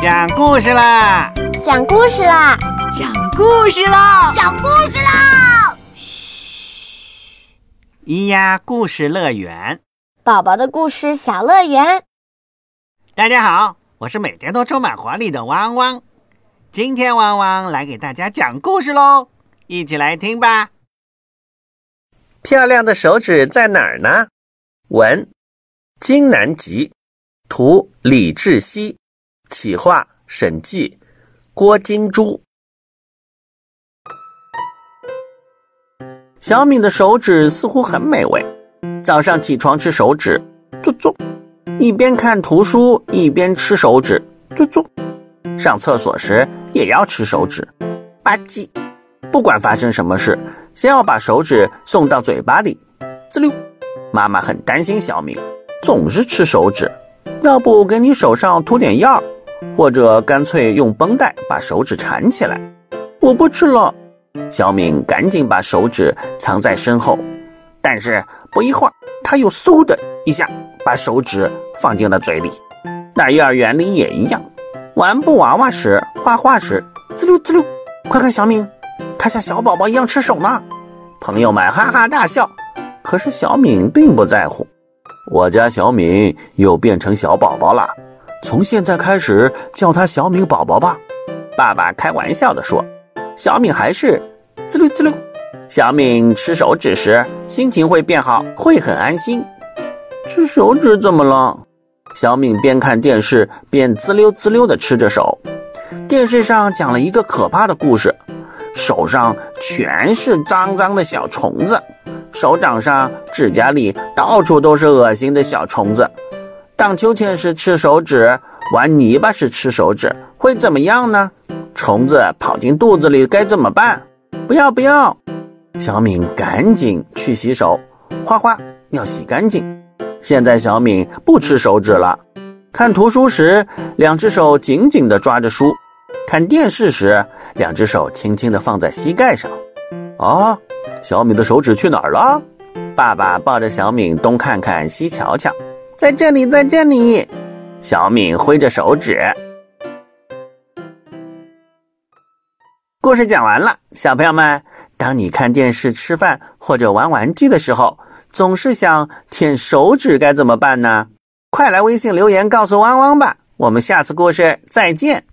讲故事啦！讲故事啦！讲故事啦！讲故事啦！嘘，咿呀故事乐园，宝宝的故事小乐园。大家好，我是每天都充满活力的汪汪。今天汪汪来给大家讲故事喽，一起来听吧。漂亮的手指在哪儿呢？文金南吉，图李志熙。企划审计郭金珠。小敏的手指似乎很美味。早上起床吃手指，做做；一边看图书一边吃手指，做做；上厕所时也要吃手指，吧唧。不管发生什么事，先要把手指送到嘴巴里，滋溜。妈妈很担心小敏，总是吃手指，要不给你手上涂点药？或者干脆用绷带把手指缠起来。我不吃了，小敏赶紧把手指藏在身后。但是不一会儿，她又嗖的一下把手指放进了嘴里。在幼儿园里也一样，玩布娃娃时、画画时，滋溜滋溜。快看，小敏，她像小宝宝一样吃手呢。朋友们哈哈大笑。可是小敏并不在乎。我家小敏又变成小宝宝了。从现在开始叫他小敏宝宝吧，爸爸开玩笑地说。小敏还是滋溜滋溜。小敏吃手指时心情会变好，会很安心。吃手指怎么了？小敏边看电视边滋溜滋溜地吃着手。电视上讲了一个可怕的故事，手上全是脏脏的小虫子，手掌上、指甲里到处都是恶心的小虫子。荡秋千时吃手指，玩泥巴时吃手指，会怎么样呢？虫子跑进肚子里该怎么办？不要不要！小敏赶紧去洗手，花花要洗干净。现在小敏不吃手指了，看图书时两只手紧紧地抓着书，看电视时两只手轻轻地放在膝盖上。啊，小敏的手指去哪儿了？爸爸抱着小敏东看看西瞧瞧。在这里，在这里，小敏挥着手指。故事讲完了，小朋友们，当你看电视、吃饭或者玩玩具的时候，总是想舔手指，该怎么办呢？快来微信留言告诉汪汪吧！我们下次故事再见。